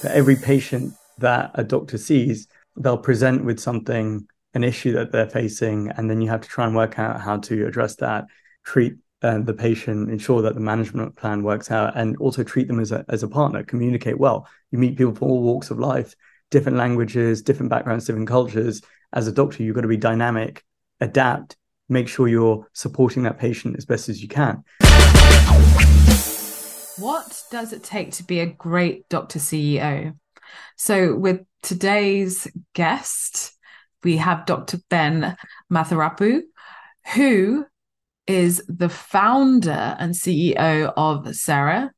For every patient that a doctor sees, they'll present with something, an issue that they're facing, and then you have to try and work out how to address that, treat uh, the patient, ensure that the management plan works out, and also treat them as a, as a partner, communicate well. You meet people from all walks of life, different languages, different backgrounds, different cultures. As a doctor, you've got to be dynamic, adapt, make sure you're supporting that patient as best as you can. What does it take to be a great doctor CEO? So, with today's guest, we have Dr. Ben Maruthappu, who is the founder and CEO of Cera,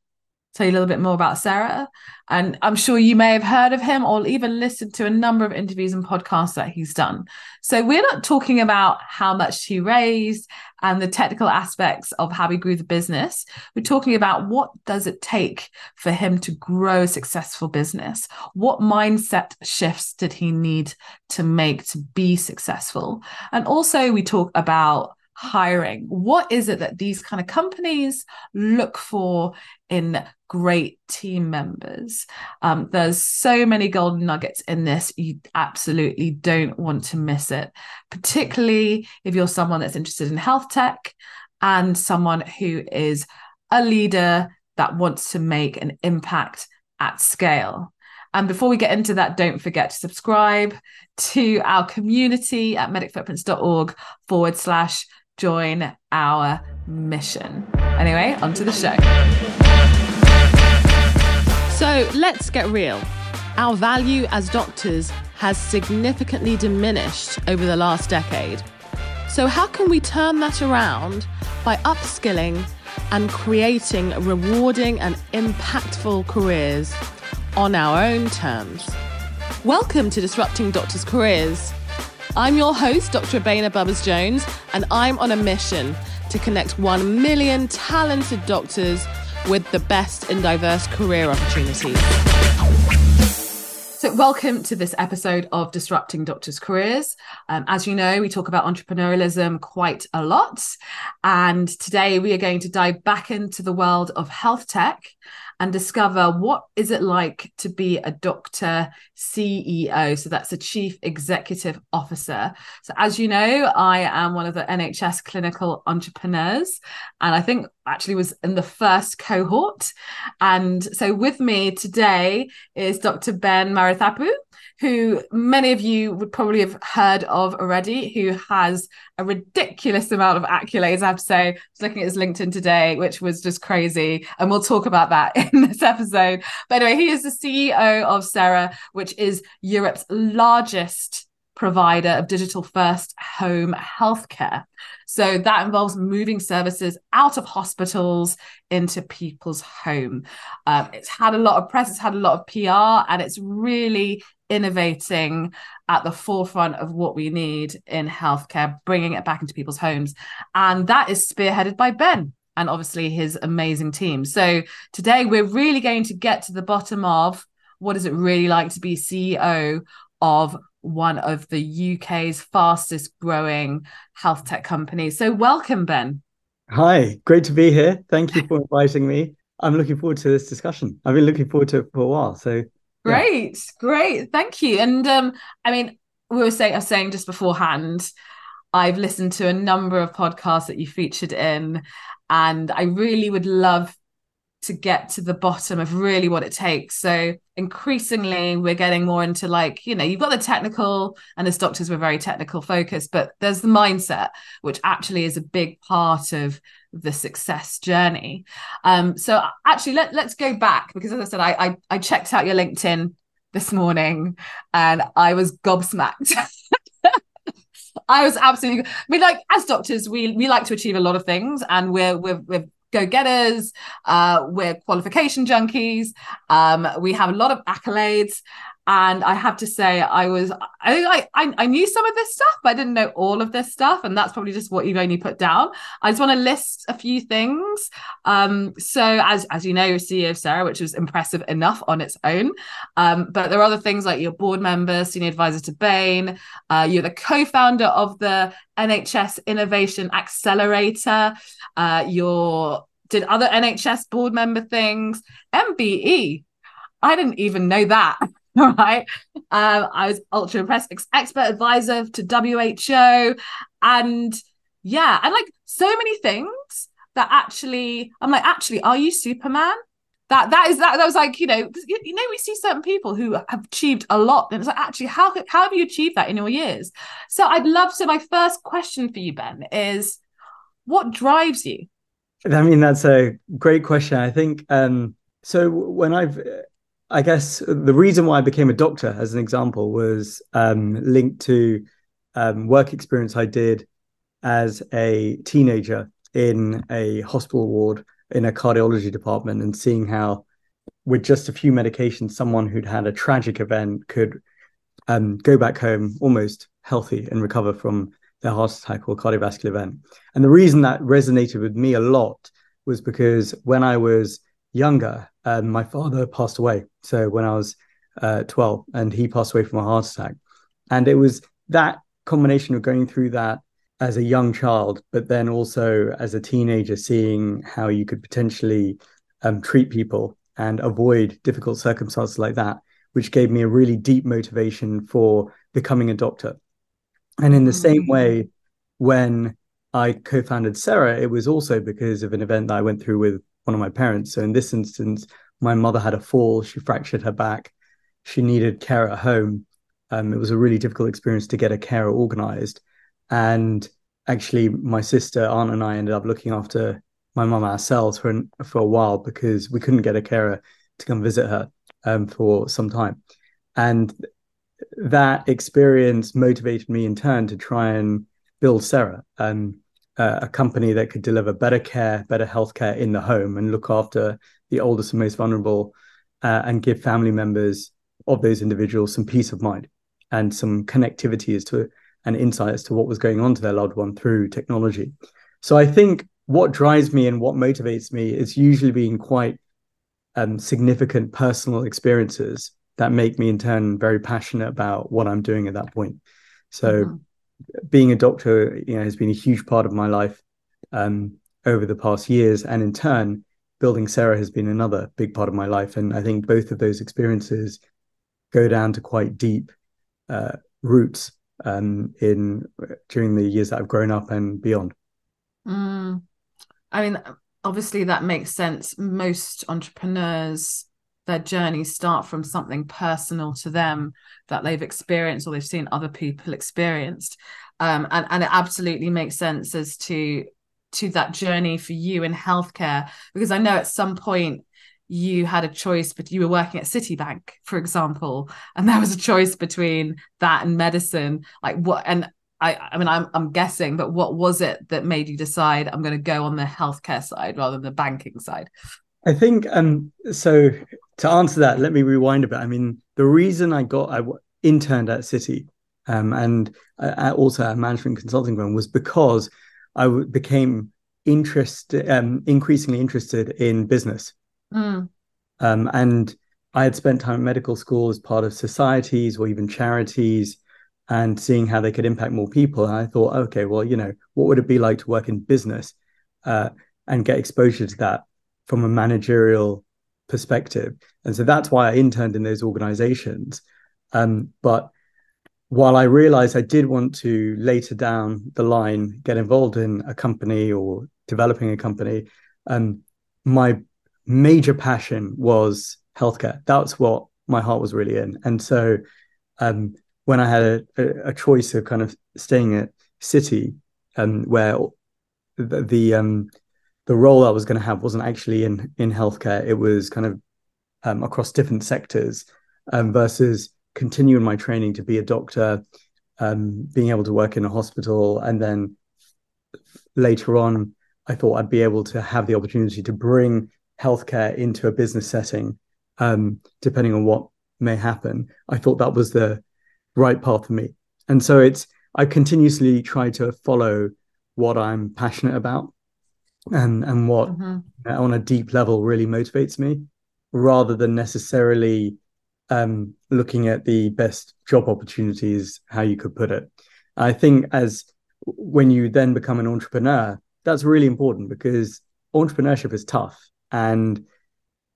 tell you a little bit more about Cera. And I'm sure you may have heard of him or even listened to a number of interviews and podcasts that he's done. So we're not talking about how much he raised and the technical aspects of how he grew the business. We're talking about what does it take for him to grow a successful business? What mindset shifts did he need to make to be successful? And also we talk about hiring. What is it that these kind of companies look for in great team members? Um, there's so many golden nuggets in this. You absolutely don't want to miss it, particularly if you're someone that's interested in health tech and someone who is a leader that wants to make an impact at scale. And before we get into that, don't forget to subscribe to our community at medicfootprints.org forward slash join our mission. Anyway, onto the show. So let's get real. Our value as doctors has significantly diminished over the last decade. So, how can we turn that around by upskilling and creating rewarding and impactful careers on our own terms? Welcome to Disrupting Doctors' Careers. I'm your host, Dr. Abeyna Bubbers Jones, and I'm on a mission to connect 1 million talented doctors with the best in diverse career opportunities. So, welcome to this episode of Disrupting Doctors' Careers. Um, as you know, we talk about entrepreneurialism quite a lot. And today we are going to dive back into the world of health tech and discover what is it like to be a doctor CEO. So that's a chief executive officer. So as you know, I am one of the NHS clinical entrepreneurs, and I think actually was in the first cohort. And so with me today is Dr. Ben Maruthappu who many of you would probably have heard of already, who has a ridiculous amount of accolades. I have to say, I was looking at his LinkedIn today, which was just crazy. And we'll talk about that in this episode. But anyway, he is the CEO of Cera, which is Europe's largest provider of digital first home healthcare. So that involves moving services out of hospitals into people's home. Um, it's had a lot of press, it's had a lot of PR, and it's really innovating at the forefront of what we need in healthcare, bringing it back into people's homes. And that is spearheaded by Ben and obviously his amazing team. So today we're really going to get to the bottom of what is it really like to be CEO of one of the UK's fastest growing health tech companies. So welcome, Ben. Hi, great to be here. Thank you for inviting me. I'm looking forward to this discussion. I've been looking forward to it for a while. So Great, yeah. great. Thank you. And um, I mean, we were saying I was saying just beforehand, I've listened to a number of podcasts that you featured in, and I really would love to get to the bottom of really what it takes. So increasingly we're getting more into like, you know, you've got the technical and as doctors we're very technical focused, but there's the mindset, which actually is a big part of the success journey. Um, so actually, let, let's go back because, as I said, I, I, I checked out your LinkedIn this morning and I was gobsmacked. I was absolutely. I mean, like as doctors, we we like to achieve a lot of things, and we're we're we're go-getters. Uh, we're qualification junkies. Um, we have a lot of accolades, and I have to say, I was I, I I knew some of this stuff, but I didn't know all of this stuff, and that's probably just what you've only put down. I just want to list a few things. Um, so as as you know, you're CEO of Cera which was impressive enough on its own. Um, but there are other things like your board member, senior advisor to Bain. Uh, you're the co-founder of the NHS Innovation Accelerator. Uh, you're did other NHS board member things, MBE I didn't even know that. All right. Um, I was ultra impressed, expert advisor to WHO. And yeah, and like so many things that actually, I'm like, actually, are you Superman? That that is that that was like you know you know we see certain people who have achieved a lot and it's like actually how how have you achieved that in your years so I'd love so my first question for you Ben is what drives you I mean that's a great question I think um so when I've I guess the reason why I became a doctor, as an example, was um, linked to um, work experience I did as a teenager in a hospital ward in a cardiology department and seeing how, with just a few medications, someone who'd had a tragic event could um, go back home almost healthy and recover from their heart attack or cardiovascular event. And the reason that resonated with me a lot was because when I was younger, um, my father passed away. So when I was uh, 12, and he passed away from a heart attack. And it was that combination of going through that as a young child, but then also as a teenager, seeing how you could potentially um, treat people and avoid difficult circumstances like that, which gave me a really deep motivation for becoming a doctor. And in the mm-hmm. same way, when I co founded Cera, it was also because of an event that I went through with one of my parents. So in this instance, my mother had a fall, she fractured her back, she needed care at home. Um, it was a really difficult experience to get a carer organized. And actually, my sister, Aunt, and I ended up looking after my mum ourselves for an, for a while because we couldn't get a carer to come visit her um, for some time. And that experience motivated me in turn to try and build Cera. Um, uh, a company that could deliver better care, better healthcare in the home, and look after the oldest and most vulnerable, uh, and give family members of those individuals some peace of mind and some connectivity as to and insight as to what was going on to their loved one through technology. So I think what drives me and what motivates me is usually being quite um, significant personal experiences that make me in turn very passionate about what I'm doing at that point. So mm-hmm being a doctor, you know, has been a huge part of my life um, over the past years, and in turn, building Cera has been another big part of my life. And I think both of those experiences go down to quite deep uh, roots um, in during the years that I've grown up and beyond. Mm. I mean, obviously that makes sense. Most entrepreneurs their journeys start from something personal to them that they've experienced or they've seen other people experienced um, and, and it absolutely makes sense as to to that journey for you in healthcare because i know at some point you had a choice but you were working at citibank for example and there was a choice between that and medicine like what and I, I mean, I'm, I'm guessing, but what was it that made you decide I'm going to go on the healthcare side rather than the banking side? I think um so to answer that, let me rewind a bit. I mean, the reason I got I interned at Citi um, and uh, also at management consulting firm was because I w- became interested, um, increasingly interested in business. Mm. Um, and I had spent time at medical school as part of societies or even charities and seeing how they could impact more people. And I thought, okay, well, you know, what would it be like to work in business uh, and get exposure to that? from a managerial perspective. And so that's why I interned in those organizations. Um, but while I realized I did want to later down the line get involved in a company or developing a company, um, my major passion was healthcare. That's what my heart was really in. And so um, when I had a, a, choice of kind of staying at Citi, um, where the, the um, the role I was going to have wasn't actually in in healthcare. It was kind of um, across different sectors um, versus continuing my training to be a doctor, um, being able to work in a hospital, and then later on, I thought I'd be able to have the opportunity to bring healthcare into a business setting, um, depending on what may happen. I thought that was the right path for me, and so it's I continuously try to follow what I'm passionate about and and what mm-hmm. on a deep level really motivates me rather than necessarily um, looking at the best job opportunities how you could put it i think as when you then become an entrepreneur that's really important because entrepreneurship is tough and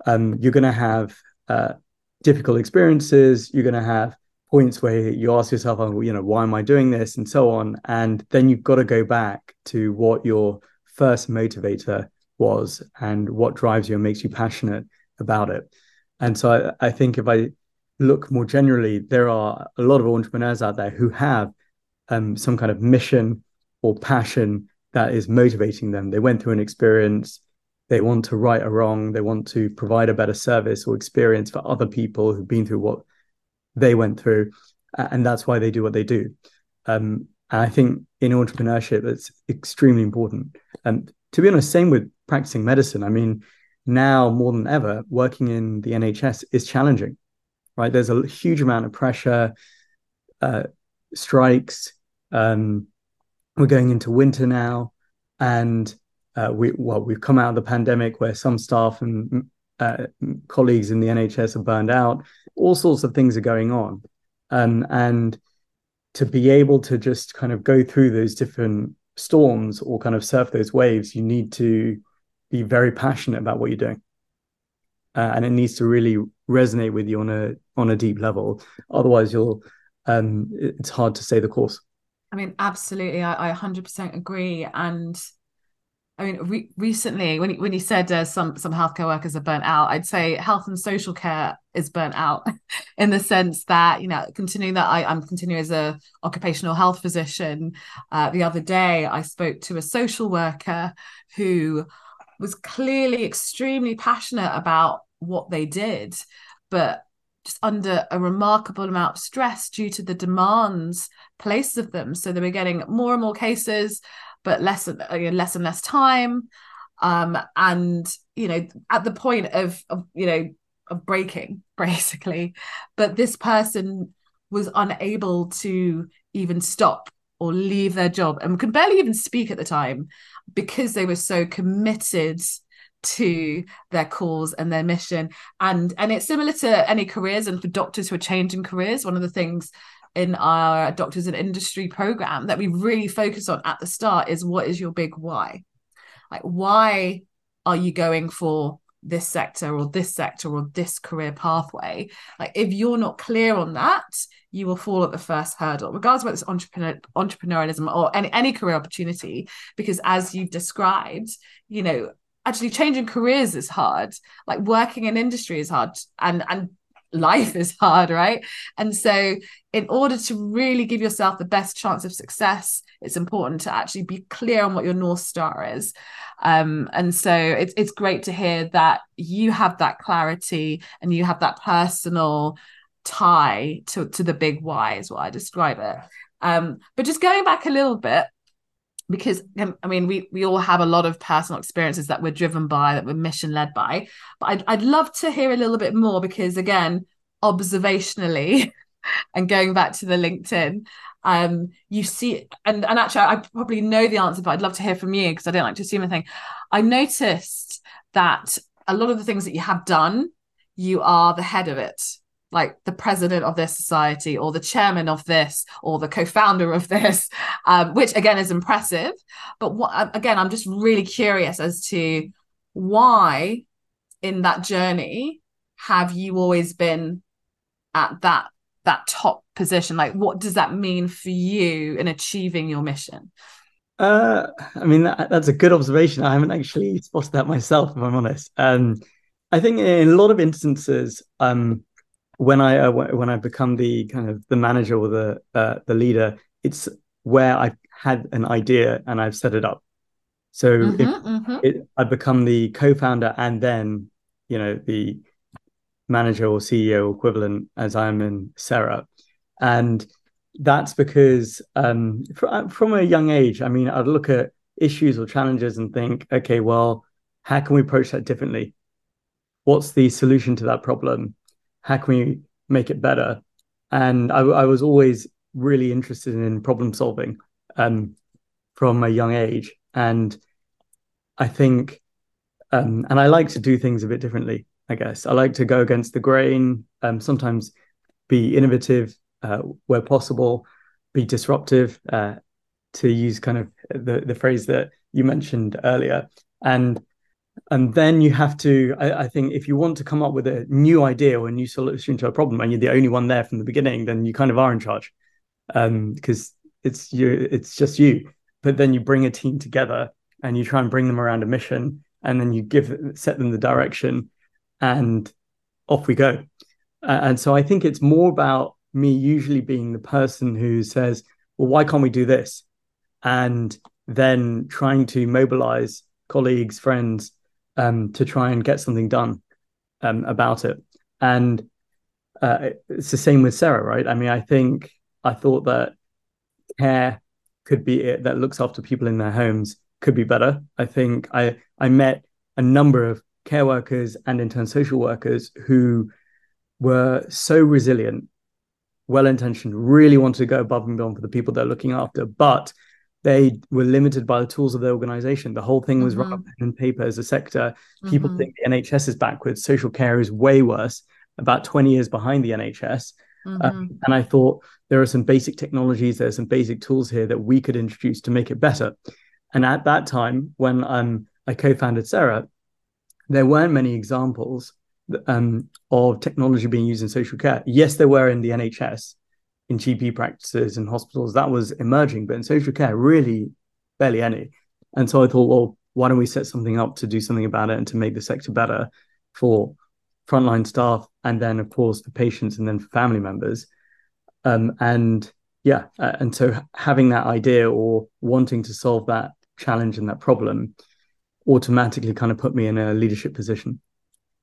um, you're going to have uh, difficult experiences. You're going to have points where you ask yourself, oh, you know, why am I doing this, and so on. And then you've got to go back to what your first motivator was and what drives you and makes you passionate about it. And so I, I think if I look more generally, there are a lot of entrepreneurs out there who have um, some kind of mission or passion that is motivating them. They went through an experience, they want to right a wrong, they want to provide a better service or experience for other people who've been through what they went through. And that's why they do what they do. Um, and I think in entrepreneurship, it's extremely important. And to be honest, same with practicing medicine. I mean, now more than ever, working in the NHS is challenging, right? There's a huge amount of pressure, uh, strikes. Um, we're going into winter now, and uh, we well, we've come out of the pandemic where some staff and uh, colleagues in the NHS are burned out. All sorts of things are going on, um, and to be able to just kind of go through those different storms or kind of surf those waves, you need to be very passionate about what you're doing. Uh, and it needs to really resonate with you on a on a deep level. Otherwise, you'll um, it's hard to stay the course. I mean, absolutely, I, I 100% agree. And I mean, re- recently when when you said uh, some some healthcare workers are burnt out, I'd say health and social care is burnt out, in the sense that you know continuing that I, I'm continuing as a occupational health physician. Uh, the other day, I spoke to a social worker who was clearly extremely passionate about what they did, but just under a remarkable amount of stress due to the demands placed of them. So they were getting more and more cases but less and uh, less and less time. Um and you know at the point of, of you know of breaking basically but this person was unable to even stop or leave their job and could barely even speak at the time because they were so committed to their cause and their mission. And and it's similar to any careers and for doctors who are changing careers one of the things in our doctors in industry program that we really focus on at the start is what is your big why? Like why are you going for this sector or this sector or this career pathway? Like if you're not clear on that you will fall at the first hurdle regardless of whether it's entrepreneur entrepreneurialism or any, any career opportunity because as you've described you know actually changing careers is hard. Like working in industry is hard and and life is hard, right? And so, in order to really give yourself the best chance of success, it's important to actually be clear on what your North Star is. Um, and so, it's, it's great to hear that you have that clarity and you have that personal tie to, to the big why, is what I describe it. Um, but just going back a little bit, because um, I mean, we we all have a lot of personal experiences that we're driven by, that we're mission led by. But I'd I'd love to hear a little bit more because again, observationally, and going back to the LinkedIn, um, you see, and and actually, I probably know the answer, but I'd love to hear from you because I don't like to assume anything. I noticed that a lot of the things that you have done, you are the head of it like the president of this society or the chairman of this or the co-founder of this um, which again is impressive. But what uh, again i'm just really curious as to why in that journey have you always been at that that top position? Like what does that mean for you in achieving your mission? Uh i mean that, that's a good observation. I haven't actually spotted that myself if i'm honest. Um i think in a lot of instances um when I uh, when I become the kind of the manager or the uh, the leader, it's where I've had an idea and I've set it up. So mm-hmm, if mm-hmm. It, I become the co-founder and then you know the manager or CEO equivalent as I'm in Cera, and that's because um, from, from a young age, I mean, I'd look at issues or challenges and think, okay, well, how can we approach that differently? What's the solution to that problem? How can we make it better? And I, I was always really interested in problem solving um, from a young age. And I think, um, and I like to do things a bit differently, I guess. I like to go against the grain, um, sometimes be innovative uh, where possible, be disruptive, uh, to use kind of the, the phrase that you mentioned earlier. And and then you have to I, I, think if you want to come up with a new idea or a new solution to a problem and you're the only one there from the beginning then you kind of are in charge. Um because it's you it's just you. But then you bring a team together and you try and bring them around a mission and then you give set them the direction and off we go. Uh, and so i think it's more about me usually being the person who says well why can't we do this? And then trying to mobilize colleagues friends um, to try and get something done um, about it. And uh, it's the same with Cera, right? I mean, I think I thought that care could be it that looks after people in their homes could be better. I think I I met a number of care workers and in turn social workers who were so resilient, well intentioned, really wanted to go above and beyond for the people they're looking after, but they were limited by the tools of the organization. The whole thing was mm-hmm. run on and paper as a sector. People mm-hmm. think the NHS is backwards. Social care is way worse, about 20 years behind the NHS. Um, mm-hmm. Um, and I thought there are some basic technologies, there's some basic tools here that we could introduce to make it better. And at that time, when um, I co-founded Cera, there weren't many examples um, of technology being used in social care. Yes, there were in the NHS, in GP practices and hospitals, that was emerging, but in social care, really barely any. And so I thought, well, why don't we set something up to do something about it and to make the sector better for frontline staff and then, of course, for patients and then for family members. Um, and yeah, uh, and so having that idea or wanting to solve that challenge and that problem automatically kind of put me in a leadership position.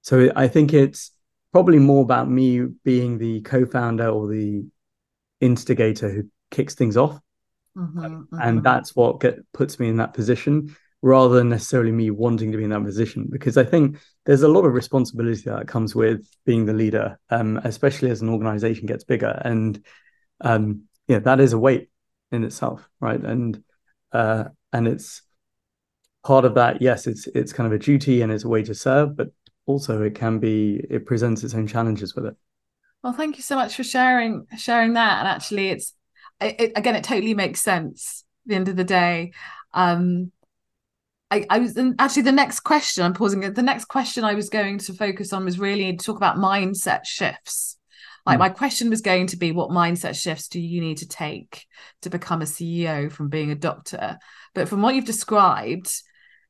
So I think it's probably more about me being the co-founder or the instigator who kicks things off. Mm-hmm, mm-hmm. And that's what get, puts me in that position rather than necessarily me wanting to be in that position. Because I think there's a lot of responsibility that comes with being the leader, um, especially as an organization gets bigger. And um, yeah, that is a weight in itself, right? And uh, and it's part of that. Yes, it's it's kind of a duty and it's a way to serve, but also it can be it presents its own challenges with it. Well, thank you so much for sharing sharing that. And actually, it's it, again, it totally makes sense. At the end of the day, um, I, I was actually the next question. I'm pausing it. The next question I was going to focus on was really to talk about mindset shifts. Like mm. my question was going to be, what mindset shifts do you need to take to become a CEO from being a doctor? But from what you've described,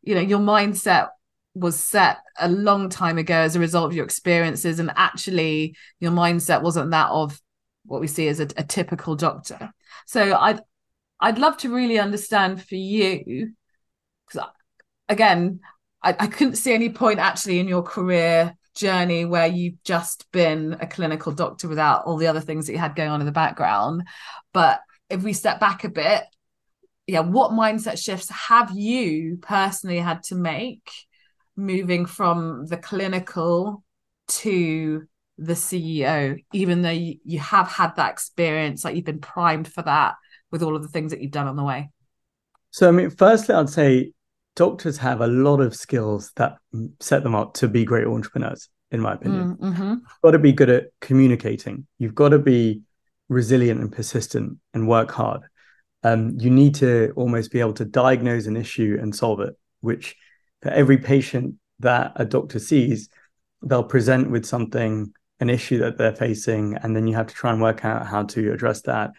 you know, your mindset was set a long time ago as a result of your experiences and actually your mindset wasn't that of what we see as a, a typical doctor. So i'd i'd love to really understand for you because again I, I couldn't see any point actually in your career journey where you've just been a clinical doctor without all the other things that you had going on in the background. But if we step back a bit yeah what mindset shifts have you personally had to make moving from the clinical to the CEO, even though you, you have had that experience, like you've been primed for that with all of the things that you've done on the way? So, I mean, firstly, I'd say doctors have a lot of skills that set them up to be great entrepreneurs, in my opinion. Mm, mm-hmm. You've got to be good at communicating, you've got to be resilient and persistent and work hard. Um, you need to almost be able to diagnose an issue and solve it, which for every patient that a doctor sees, they'll present with something, an issue that they're facing, and then you have to try and work out how to address that,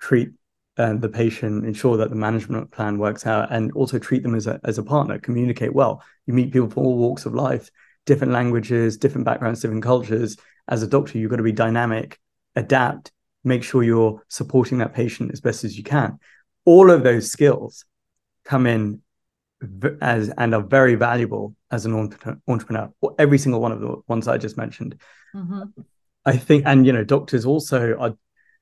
treat uh, the patient, ensure that the management plan works out, and also treat them as a, as a partner, communicate well. You meet people from all walks of life, different languages, different backgrounds, different cultures. As a doctor, you've got to be dynamic, adapt, make sure you're supporting that patient as best as you can. All of those skills come in as and are very valuable as an entrepreneur. Every single one of the ones I just mentioned. Mm-hmm. I think, and you know, doctors also are.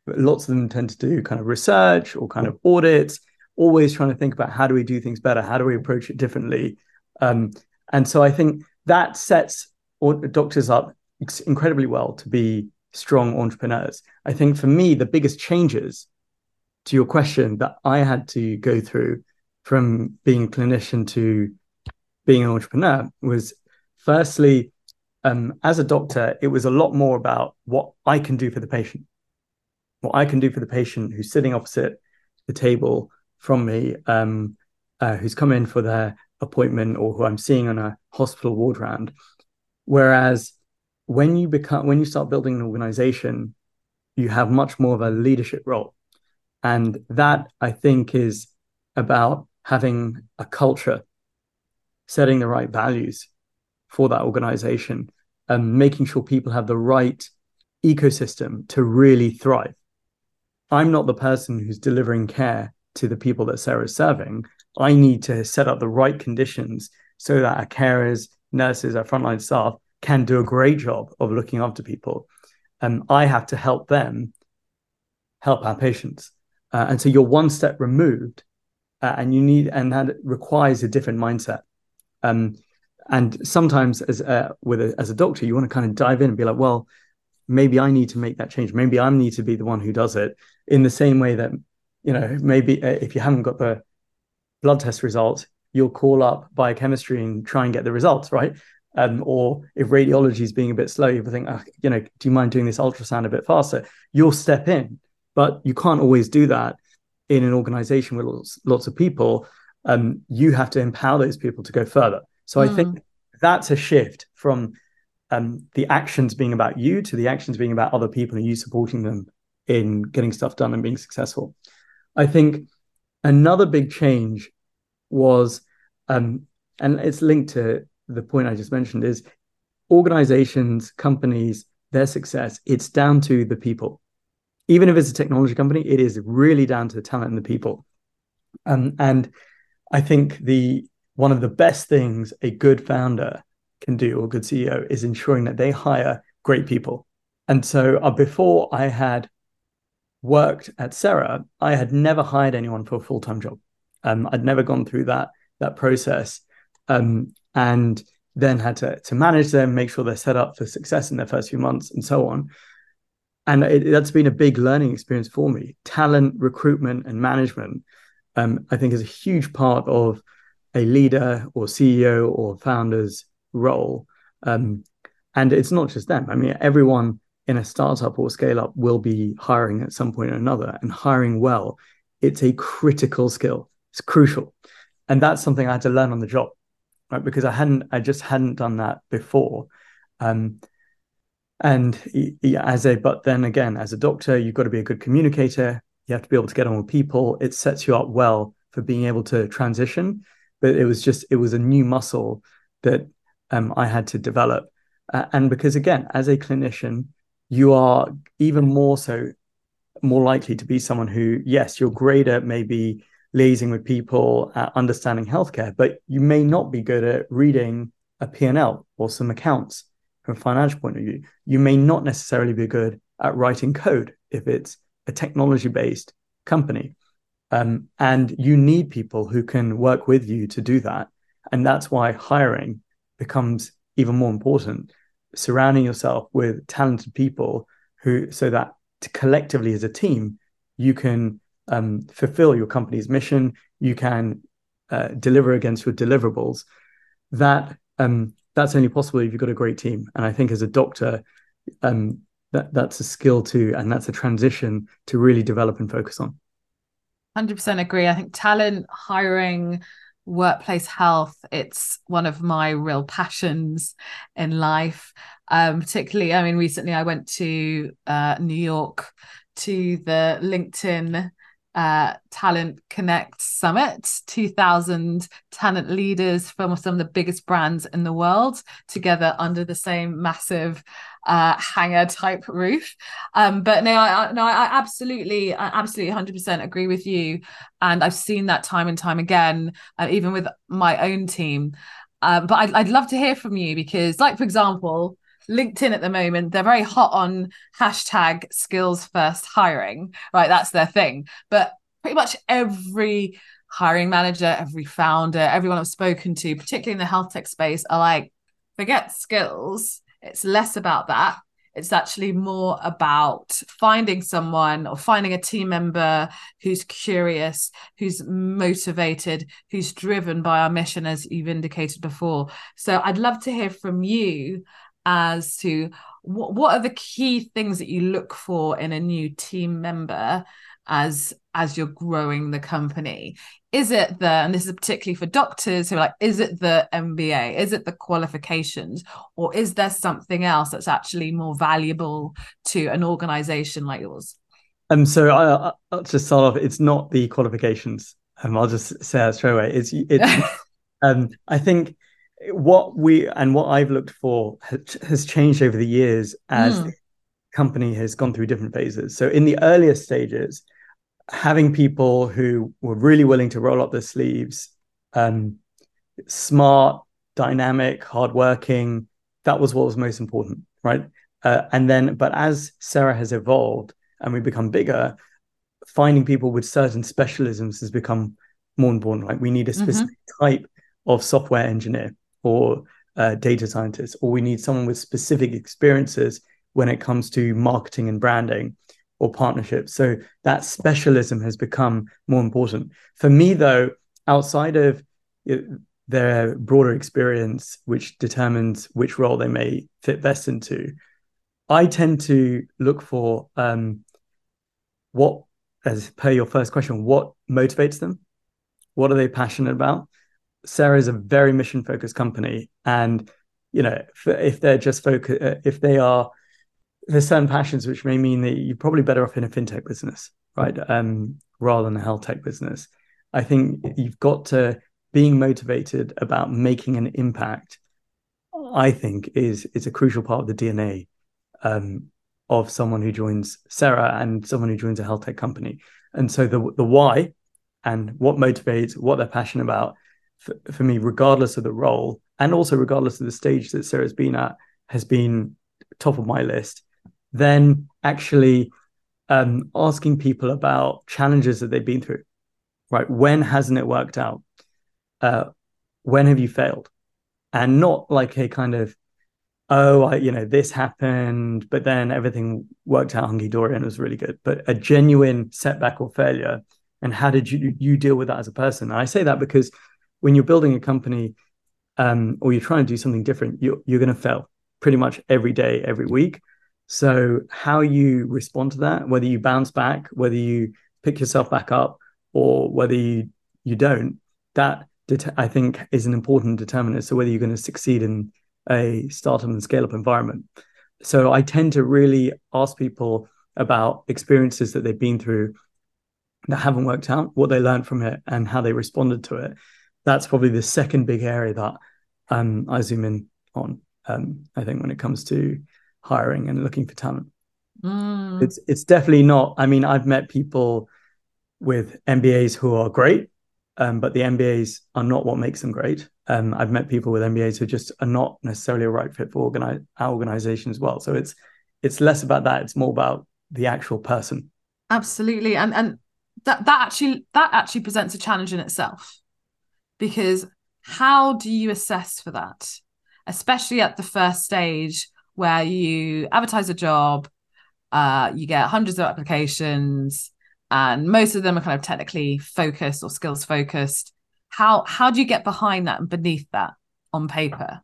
Lots of them tend to do kind of research or kind of audits, always trying to think about how do we do things better, how do we approach it differently, um, and so I think that sets doctors up incredibly well to be strong entrepreneurs. I think for me, the biggest changes to your question that I had to go through from being a clinician to being an entrepreneur was firstly um, as a doctor it was a lot more about what i can do for the patient what i can do for the patient who's sitting opposite the table from me um, uh, who's come in for their appointment or who I'm seeing on a hospital ward round. Whereas when you become when you start building an organization, you have much more of a leadership role. And that I think is about having a culture, setting the right values for that organization, and making sure people have the right ecosystem to really thrive. I'm not the person who's delivering care to the people that Cera's serving. I need to set up the right conditions so that our carers, nurses, our frontline staff can do a great job of looking after people. And I have to help them help our patients. Uh, and so you're one step removed, uh, and you need, and that requires a different mindset. Um, and sometimes, as a, with a, as a doctor, you want to kind of dive in and be like, well, maybe I need to make that change. Maybe I need to be the one who does it. In the same way that, you know, maybe uh, if you haven't got the blood test results, you'll call up biochemistry and try and get the results, right? Um, or if radiology is being a bit slow, you think, oh, you know, do you mind doing this ultrasound a bit faster? You'll step in but you can't always do that in an organization with lots, lots of people. Um, you have to empower those people to go further. So mm. I think hmm. that's a shift from um, the actions being about you to the actions being about other people and you supporting them in getting stuff done and being successful. I think another big change was, um, and it's linked to the point I just mentioned, is organizations, companies, their success, it's down to the people even if it's a technology company, it is really down to the talent and the people. Um, and I think the one of the best things a good founder can do or good CEO is ensuring that they hire great people. And so uh, before I had worked at Cera, I had never hired anyone for a full time job. Um, I'd never gone through that that process, um, and then had to to manage them, make sure they're set up for success in their first few months, and so on and it, that's been a big learning experience for me. Talent recruitment and management, um, I think, is a huge part of a leader or CEO or founder's role. Um, and it's not just them. I mean, everyone in a startup or scale up will be hiring at some point or another, and hiring well. It's a critical skill. It's crucial, and that's something I had to learn on the job, right? Because I hadn't, I just hadn't done that before. Um, and as a, but then again, as a doctor, you've got to be a good communicator. You have to be able to get on with people. It sets you up well for being able to transition. But it was just, it was a new muscle that um, I had to develop. Uh, and because again, as a clinician, you are even more so more likely to be someone who, yes, you're great at maybe liaising with people, understanding healthcare, but you may not be good at reading a P&L or some accounts from a financial point of view. You may not necessarily be good at writing code if it's a technology based company. Um, and you need people who can work with you to do that. And that's why hiring becomes even more important. Surrounding yourself with talented people who, so that collectively as a team, you can um, fulfill your company's mission, you can uh, deliver against your deliverables. That um, that's only possible if you've got a great team. And I think as a doctor, um, that that's a skill too, and that's a transition to really develop and focus on. Hundred percent agree. I think talent hiring, workplace health, it's one of my real passions in life. Um, particularly, I mean, recently I went to uh, New York to the LinkedIn uh, Talent Connect Summit, 2,000 talent leaders from some of the biggest brands in the world together under the same massive uh, hangar type roof. Um, but no, I, no, I absolutely, I absolutely 100% agree with you. And I've seen that time and time again, uh, even with my own team. Um, but I'd, I'd love to hear from you because, like, for example, LinkedIn at the moment, they're very hot on hashtag skills first hiring, right? That's their thing. But pretty much every hiring manager, every founder, everyone I've spoken to, particularly in the health tech space, are like, forget skills. It's less about that. It's actually more about finding someone or finding a team member who's curious, who's motivated, who's driven by our mission, as you've indicated before. So I'd love to hear from you as to what, what are the key things that you look for in a new team member as as you're growing the company? Is it the and this is particularly for doctors who are like is it the mba is it the qualifications? Or is there something else that's actually more valuable to an organization like yours? Um so I, i'll just start off it's not the qualifications. Um, i'll just say that straight away. It's it's um i think what we and what i've looked for has changed over the years as mm company has gone through different phases. So in the earlier stages, having people who were really willing to roll up their sleeves, um, smart, dynamic, hardworking, that was what was most important, right? Uh, and then, but as Cera has evolved and we become bigger, finding people with certain specialisms has become more important. Like we need a mm-hmm. specific mm-hmm. type of software engineer or uh, data scientists, or we need someone with specific experiences when it comes to marketing and branding or partnerships. So that specialism has become more important. For me, though, outside of their broader experience, which determines which role they may fit best into, I tend to look for um, what, as per your first question, what motivates them? What are they passionate about? Cera is a very mission focused company. And, you know, if they're just focused, uh, if they are there's certain passions which may mean that you're probably better off in a fintech business, right? Um, rather than a health tech business. I think you've got to being motivated about making an impact. I think is is a crucial part of the DNA um, of someone who joins Cera and someone who joins a health tech company. And so the the why and what motivates, what they're passionate about, for, for me, regardless of the role, and also regardless of the stage that Cera's been at, has been top of my list then actually um, asking people about challenges that they've been through. Right? When hasn't it worked out? Uh, when have you failed? And not like a kind of, oh, I, you know, this happened, but then everything worked out hunky dory and it was really good. But a genuine setback or failure, and how did you you deal with that as a person? And I say that because when you're building a company um, or you're trying to do something different, you're you're going to fail pretty much every day, every week. So, how you respond to that, whether you bounce back, whether you pick yourself back up, or whether you, you don't, that det- I think is an important determinant. So, whether you're going to succeed in a startup and scale up environment. So, I tend to really ask people about experiences that they've been through that haven't worked out, what they learned from it, and how they responded to it. That's probably the second big area that um, I zoom in on. Um, I think when it comes to hiring and looking for talent. Mm. It's it's definitely not. I mean, I've met people with MBAs who are great, um, but the MBAs are not what makes them great. Um, I've met people with MBAs who just are not necessarily a right fit for organize, our organization as well. So it's it's less about that. It's more about the actual person. Absolutely, and and that that actually that actually presents a challenge in itself, because how do you assess for that, especially at the first stage where you advertise a job, uh, you get hundreds of applications, and most of them are kind of technically focused or skills focused. How how do you get behind that and beneath that on paper?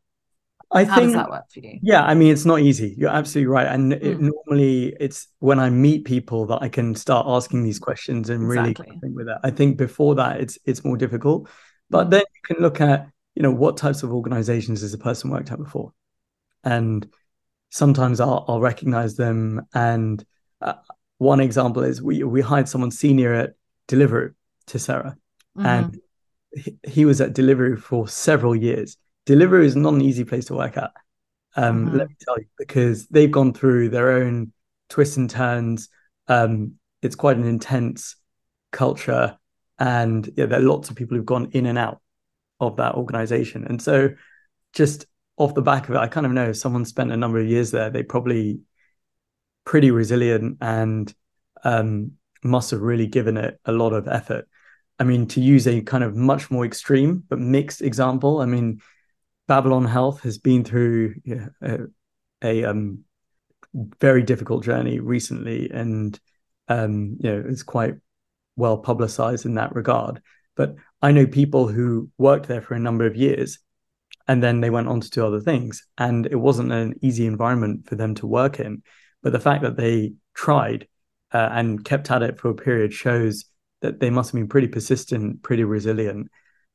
I How think, does that work for you? Yeah, I mean, it's not easy. You're absolutely right. And mm. it, normally, it's when I meet people that I can start asking these questions and exactly. really think with it. I think before that, it's it's more difficult. But then you can look at, you know, what types of organizations has the person worked at before, and sometimes I'll, I'll recognize them. And uh, one example is we we hired someone senior at Deliveroo to mm-hmm. and he, he, was at Deliveroo for several years. Deliveroo is not an easy place to work at. Um, mm-hmm. Let me tell you, because they've gone through their own twists and turns. Um, it's quite an intense culture, and yeah, there are lots of people who've gone in and out of that organization. And so, just off the back of it, I kind of know someone spent a number of years there, they probably pretty resilient and um, must have really given it a lot of effort. I mean, to use a kind of much more extreme but mixed example, I mean, Babylon Health has been through yeah, a, a um, very difficult journey recently, and um, you know it's quite well publicized in that regard. But I know people who worked there for a number of years and then they went on to do other things and it wasn't an easy environment for them to work in but the fact that they tried uh, and kept at it for a period shows that they must have been pretty persistent, pretty resilient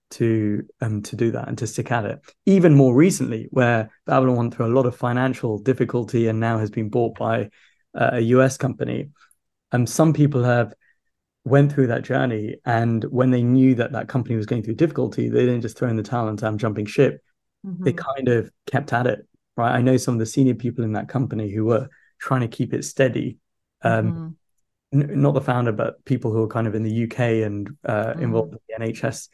to um to do that and to stick at it. Even more recently, where Babylon went through a lot of financial difficulty and now has been bought by uh, a US company, um, some people have went through that journey, and when they knew that that company was going through difficulty, they didn't just throw in the towel and say, "I'm jumping ship." Mm-hmm. They kind of kept at it, right? I know some of the senior people in that company who were trying to keep it steady. Um, mm-hmm. n- not the founder, but people who are kind of in the UK and uh, mm-hmm. involved in the NHS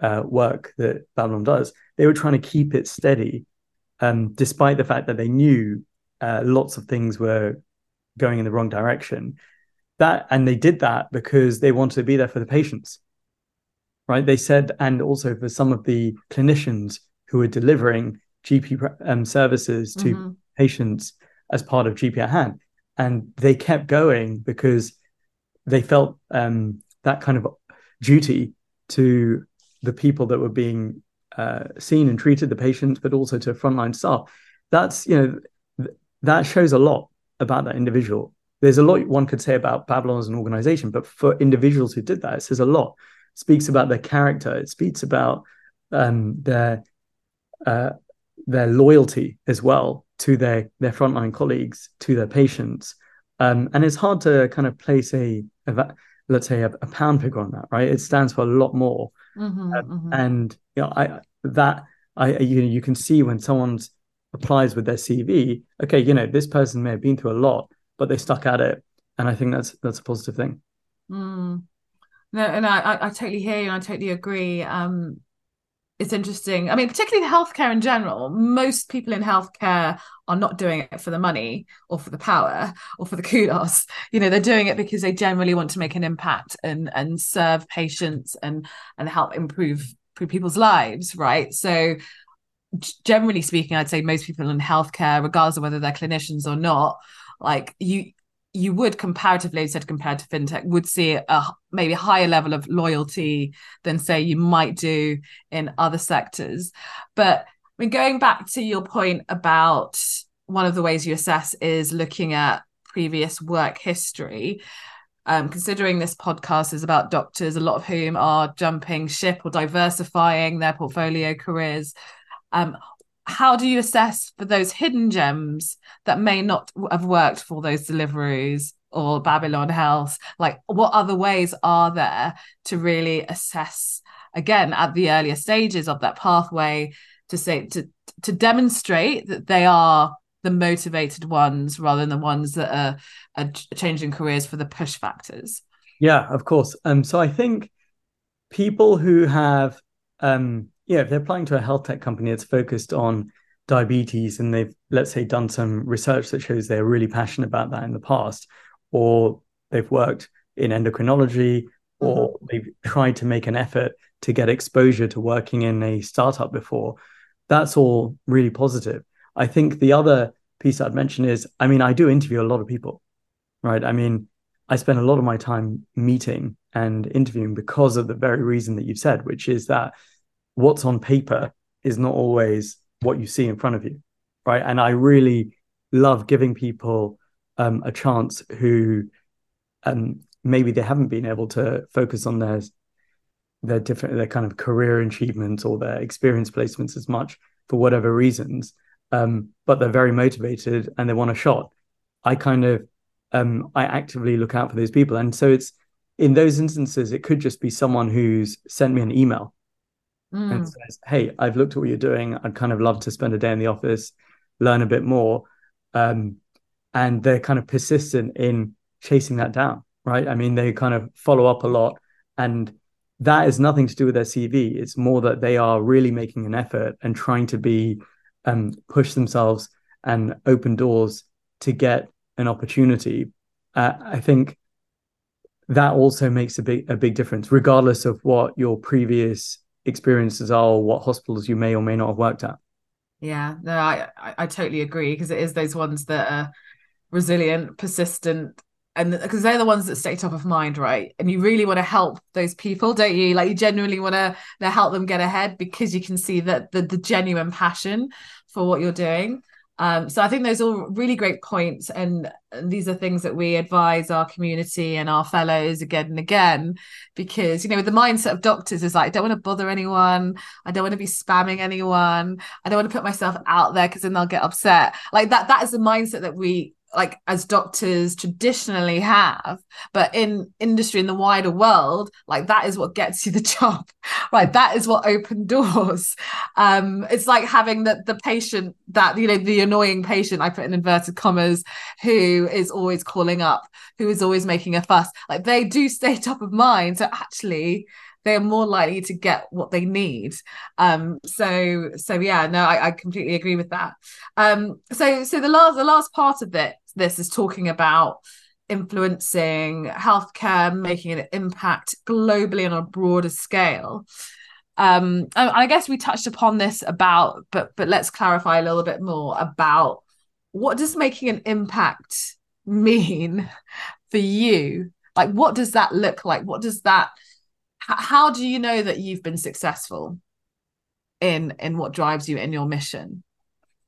uh, work that Babylon does, they were trying to keep it steady, um, despite the fact that they knew uh, lots of things were going in the wrong direction. That and they did that because they wanted to be there for the patients, right? They said, and also for some of the clinicians who were delivering GP um, services to mm-hmm. patients as part of GP at hand, and they kept going because they felt um, that kind of duty to the people that were being uh, seen and treated, the patients, but also to frontline staff. That's you know th- that shows a lot about that individual. There's a lot one could say about Babylon as an organization, but for individuals who did that, it says a lot. It speaks about their character. It speaks about um, their uh, their loyalty as well to their their frontline colleagues, to their patients. Um, and it's hard to kind of place a, a let's say a, a, pound figure on that, right? It stands for a lot more. Mm-hmm, um, mm-hmm. And you know, I that I you know you can see when someone's applies with their CV, okay, you know this person may have been through a lot, but they stuck at it, and I think that's that's a positive thing. Mm. No, and I, I totally hear you. and I totally agree. Um, it's interesting. I mean, particularly in healthcare in general. Most people in healthcare are not doing it for the money or for the power or for the kudos. You know, they're doing it because they generally want to make an impact and and serve patients and and help improve, improve people's lives, right? So generally speaking, I'd say most people in healthcare, regardless of whether they're clinicians or not, like you you would comparatively said compared to fintech would see a maybe higher level of loyalty than say you might do in other sectors. But I mean going back to your point about one of the ways you assess is looking at previous work history um, considering this podcast is about doctors a lot of whom are jumping ship or diversifying their portfolio careers um, how do you assess for those hidden gems that may not have worked for those deliveries or Babylon Health? Like, what other ways are there to really assess again at the earlier stages of that pathway to say to to demonstrate that they are the motivated ones rather than the ones that are, are changing careers for the push factors? Yeah, of course. Um, so I think people who have um yeah, if they're applying to a health tech company that's focused on diabetes and they've, let's say, done some research that shows they're really passionate about that in the past, or they've worked in endocrinology, or mm-hmm. they've tried to make an effort to get exposure to working in a startup before, that's all really positive. I think the other piece I'd mention is I mean, I do interview a lot of people, right? I mean, I spend a lot of my time meeting and interviewing because of the very reason that you've said, which is that what's on paper is not always what you see in front of you right? And i really love giving people um, a chance who um, maybe they haven't been able to focus on their their different their kind of career achievements or their experience placements as much for whatever reasons um, but they're very motivated and they want a shot. I kind of um, i actively look out for those people. And so it's in those instances it could just be someone who's sent me an email mm. and says, "Hey, I've looked at what you're doing. I'd kind of love to spend a day in the office, learn a bit more." Um, and they're kind of persistent in chasing that down, right? I mean, they kind of follow up a lot, and that is nothing to do with their CV. It's more that they are really making an effort and trying to be um, push themselves and open doors to get an opportunity. Uh, I think that also makes a big a big difference, regardless of what your previous experiences are or what hospitals you may or may not have worked at. Yeah, no, I I, totally agree because it is those ones that are resilient, persistent, and because they're the ones that stay top of mind, right? And you really want to help those people, don't you? Like you genuinely want to, to help them get ahead because you can see that the the genuine passion for what you're doing. Um, so I think those are all really great points, and, these are things that we advise our community and our fellows again and again, because you know, the mindset of doctors is like, I don't want to bother anyone, I don't want to be spamming anyone, I don't want to put myself out there because then they'll get upset. Like that, that is the mindset that we like as doctors traditionally have but in industry in the wider world like that is what gets you the job. Right that is what open doors. Um it's like having the the patient that you know the annoying patient i put in inverted commas who is always calling up who is always making a fuss. Like they do stay top of mind. So actually they are more likely to get what they need. Um, so so yeah, no, I, I completely agree with that. Um, so so the last the last part of this this is talking about influencing healthcare, making an impact globally on a broader scale. Um, and I guess we touched upon this about, but but let's clarify a little bit more about what does making an impact mean for you? Like, what does that look like? What does that how do you know that you've been successful in in what drives you in your mission?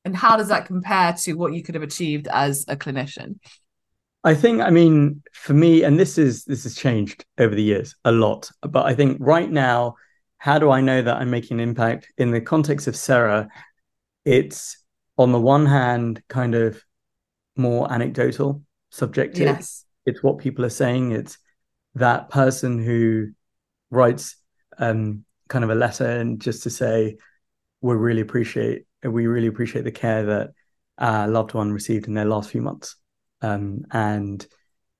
And how does that compare to what you could have achieved as a clinician? I think i mean for me and this is this has changed over the years a lot but i think right now how do i know that i'm making an impact? In the context of Cera it's on the one hand kind of more anecdotal subjective. Yes. it's what people are saying. It's that person who writes um, kind of a letter and just to say we really appreciate we really appreciate the care that our loved one received in their last few months. Um, and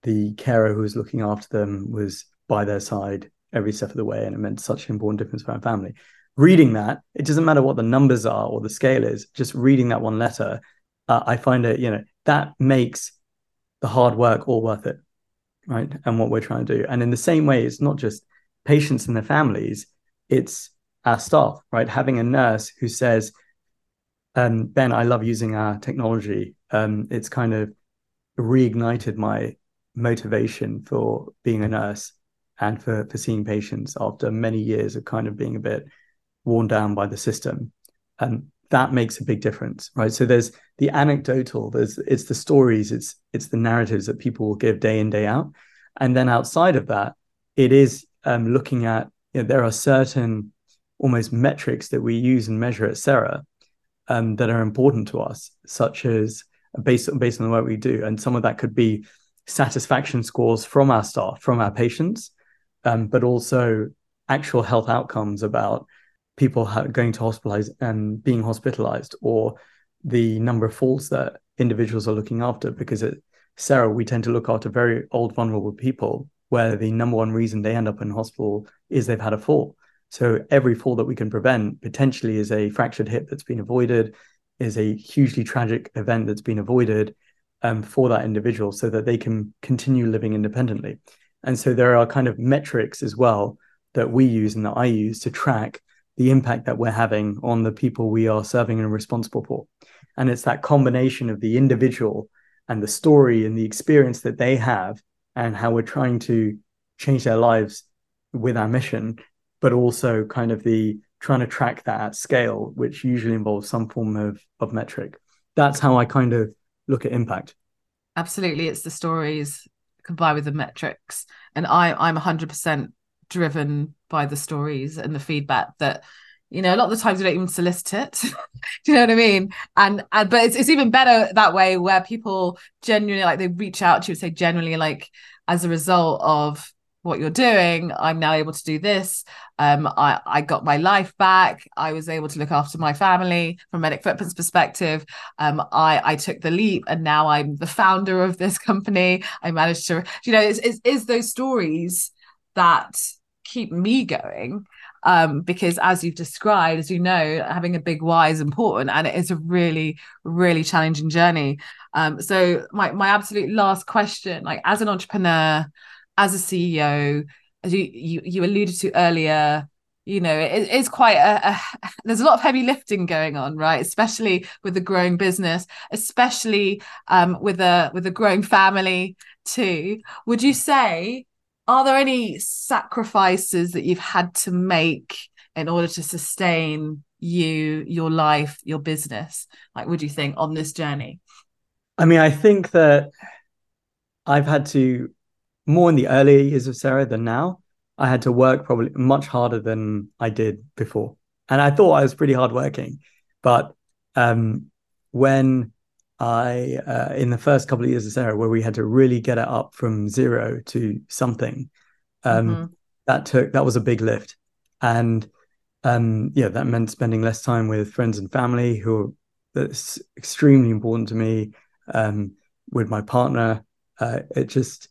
the carer who was looking after them was by their side every step of the way and it meant such an important difference for our family. Reading that it doesn't matter what the numbers are or the scale is just reading that one letter uh, i find it you know that makes the hard work all worth it right and what we're trying to do. And in the same way it's not just patients and their families, it's our staff, right? Having a nurse who says, um, Ben, I love using our technology. Um, it's kind of reignited my motivation for being a nurse and for, for seeing patients after many years of kind of being a bit worn down by the system. And that makes a big difference, right? So there's the anecdotal, there's it's the stories, it's it's the narratives that people will give day in, day out. And then outside of that, it is um, looking at you know, there are certain almost metrics that we use and measure at Cera um, that are important to us, such as based based on the work we do, and some of that could be satisfaction scores from our staff, from our patients, um, but also actual health outcomes about people going to hospitalize and being hospitalized, or the number of falls that individuals are looking after. Because at Cera, we tend to look after very old, vulnerable people where the number one reason they end up in hospital is they've had a fall. So every fall that we can prevent potentially is a fractured hip that's been avoided, is a hugely tragic event that's been avoided um, for that individual so that they can continue living independently. And so there are kind of metrics as well that we use and that I use to track the impact that we're having on the people we are serving and responsible for. And it's that combination of the individual and the story and the experience that they have and how we're trying to change their lives with our mission, but also kind of the trying to track that at scale, which usually involves some form of, of metric. That's how I kind of look at impact. Absolutely. It's the stories combined with the metrics. And I, I'm 100% driven by the stories and the feedback that you know a lot of the times we don't even solicit it. Do you know what i mean? And, and but it's, it's even better that way where people genuinely like they reach out to you and say generally like as a result of what you're doing i'm now able to do this. Um i i got my life back. I was able to look after my family from medic footprints perspective. Um i i took the leap and now i'm the founder of this company. I managed to you know it's, it's, it's those stories that keep me going um, because as you've described, as you know, having a big why is important and it is a really, really challenging journey. Um, so my my absolute last question, like as an entrepreneur, as a CEO, as you you, you alluded to earlier, you know it, it's quite a, a, there's a lot of heavy lifting going on right especially with the growing business especially um, with a with a growing family too would you say are there any sacrifices that you've had to make in order to sustain you, your life, your business? Like, would you think on this journey? I mean, I think that I've had to more in the earlier years of Cera than now. I had to work probably much harder than I did before. And I thought I was pretty hardworking. But um, when I, uh, in the first couple of years of Cera, where we had to really get it up from zero to something, um, mm-hmm. that took, that was a big lift. And um, yeah, that meant spending less time with friends and family who that's extremely important to me. Um, with my partner, uh, it just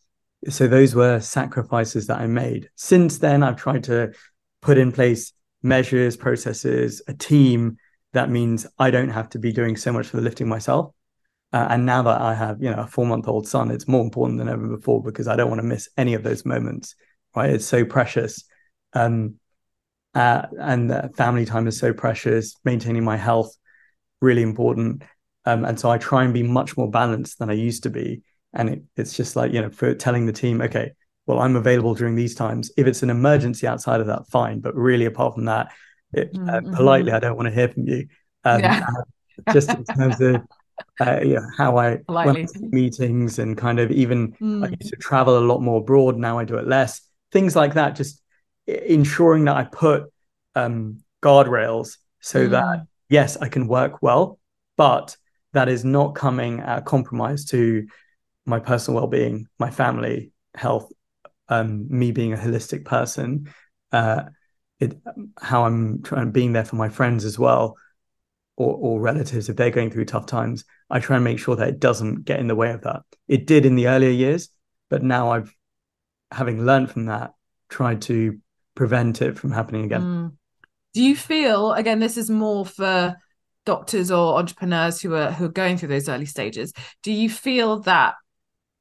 so those were sacrifices that I made. Since then, I've tried to put in place measures, processes, a team that means I don't have to be doing so much for the lifting myself. Uh, and now that I have, you know, a four month old son, it's more important than ever before because I don't want to miss any of those moments. Right? It's so precious. Um, uh, and uh, family time is so precious. Maintaining my health really important. Um, and so I try and be much more balanced than I used to be. And it, it's just like you know, for telling the team, okay, well, I'm available during these times. If it's an emergency outside of that, fine. But really, apart from that, it, uh, mm-hmm. politely, I don't want to hear from you. Um, yeah. just in terms of uh, yeah, how I politely. meetings and kind of even mm. I used to travel a lot more abroad. Now I do it less. Things like that. Just ensuring that I put um, guardrails so mm. that yes, I can work well, but that is not coming at compromise to my personal well-being, my family health, um, me being a holistic person, uh, it, how I'm trying being there for my friends as well, or, or relatives if they're going through tough times. I try and make sure that it doesn't get in the way of that. It did in the earlier years, but now I've, having learned from that, tried to prevent it from happening again. Mm. Do you feel again? This is more for doctors or entrepreneurs who are who are going through those early stages. Do you feel that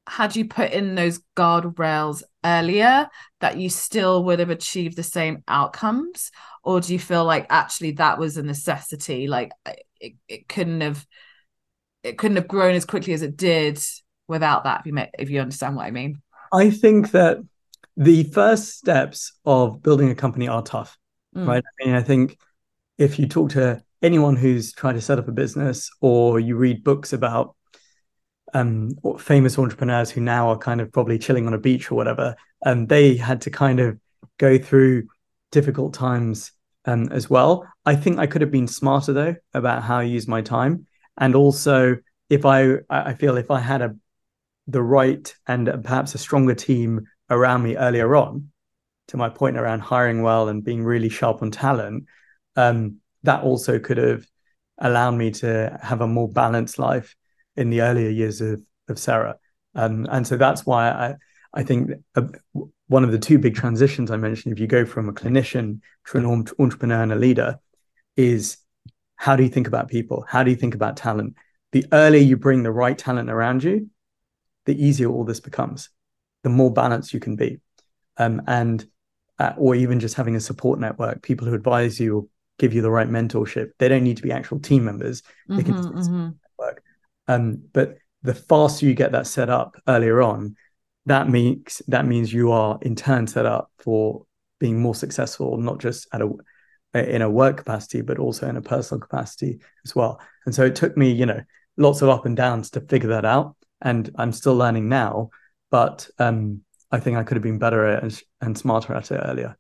had you put in those guardrails earlier that you still would have achieved the same outcomes? Or do you feel like actually that was a necessity? Like it, it couldn't have it couldn't have grown as quickly as it did without that if you may, if you understand what i mean. I think that the first steps of building a company are tough mm. right? I mean i think if you talk to anyone who's trying to set up a business or you read books about um, famous entrepreneurs who now are kind of probably chilling on a beach or whatever, um, they had to kind of go through difficult times um, as well. I think I could have been smarter though about how I use my time, and also if I I feel if I had a the right and perhaps a stronger team around me earlier on, to my point around hiring well and being really sharp on talent, um, that also could have allowed me to have a more balanced life in the earlier years of of Cera. Um, and so that's why I I think a, one of the two big transitions I mentioned, if you go from a clinician to an entrepreneur and a leader, is how do you think about people? How do you think about talent? The earlier you bring the right talent around you, the easier all this becomes. The more balanced you can be, um, and uh, or even just having a support network, people who advise you, or give you the right mentorship. They don't need to be actual team members. Mm-hmm, they can mm-hmm. Um, but the faster you get that set up earlier on, that means that means you are in turn set up for being more successful, not just at a in a work capacity, but also in a personal capacity as well. And so it took me, you know, lots of up and downs to figure that out. And I'm still learning now, but um, I think I could have been better at and, and smarter at it earlier.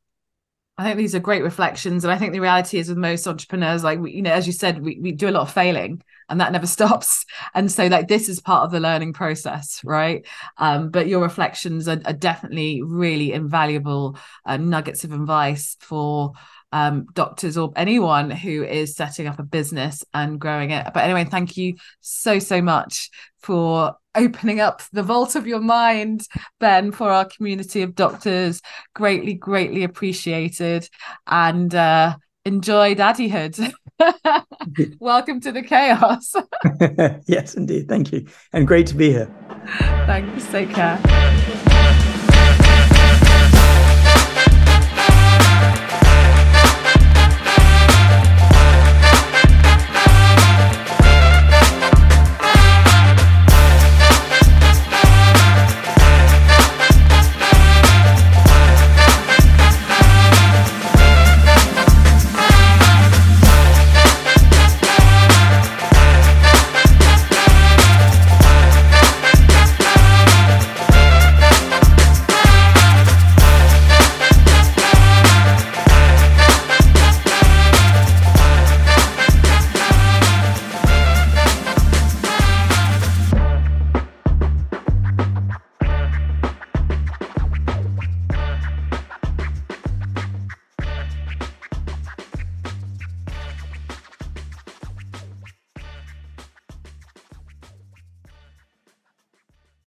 I think these are great reflections. And I think the reality is with most entrepreneurs, like, we, you know, as you said, we, we do a lot of failing and that never stops. And so, like, this is part of the learning process, right? Um, but your reflections are, are definitely really invaluable uh, nuggets of advice for um, doctors or anyone who is setting up a business and growing it. But anyway, thank you so, so much for opening up the vault of your mind, Ben, for our community of doctors. Greatly, greatly appreciated and uh, enjoy daddyhood. Welcome to the chaos. yes, indeed. Thank you. And great to be here. Thanks. Take care.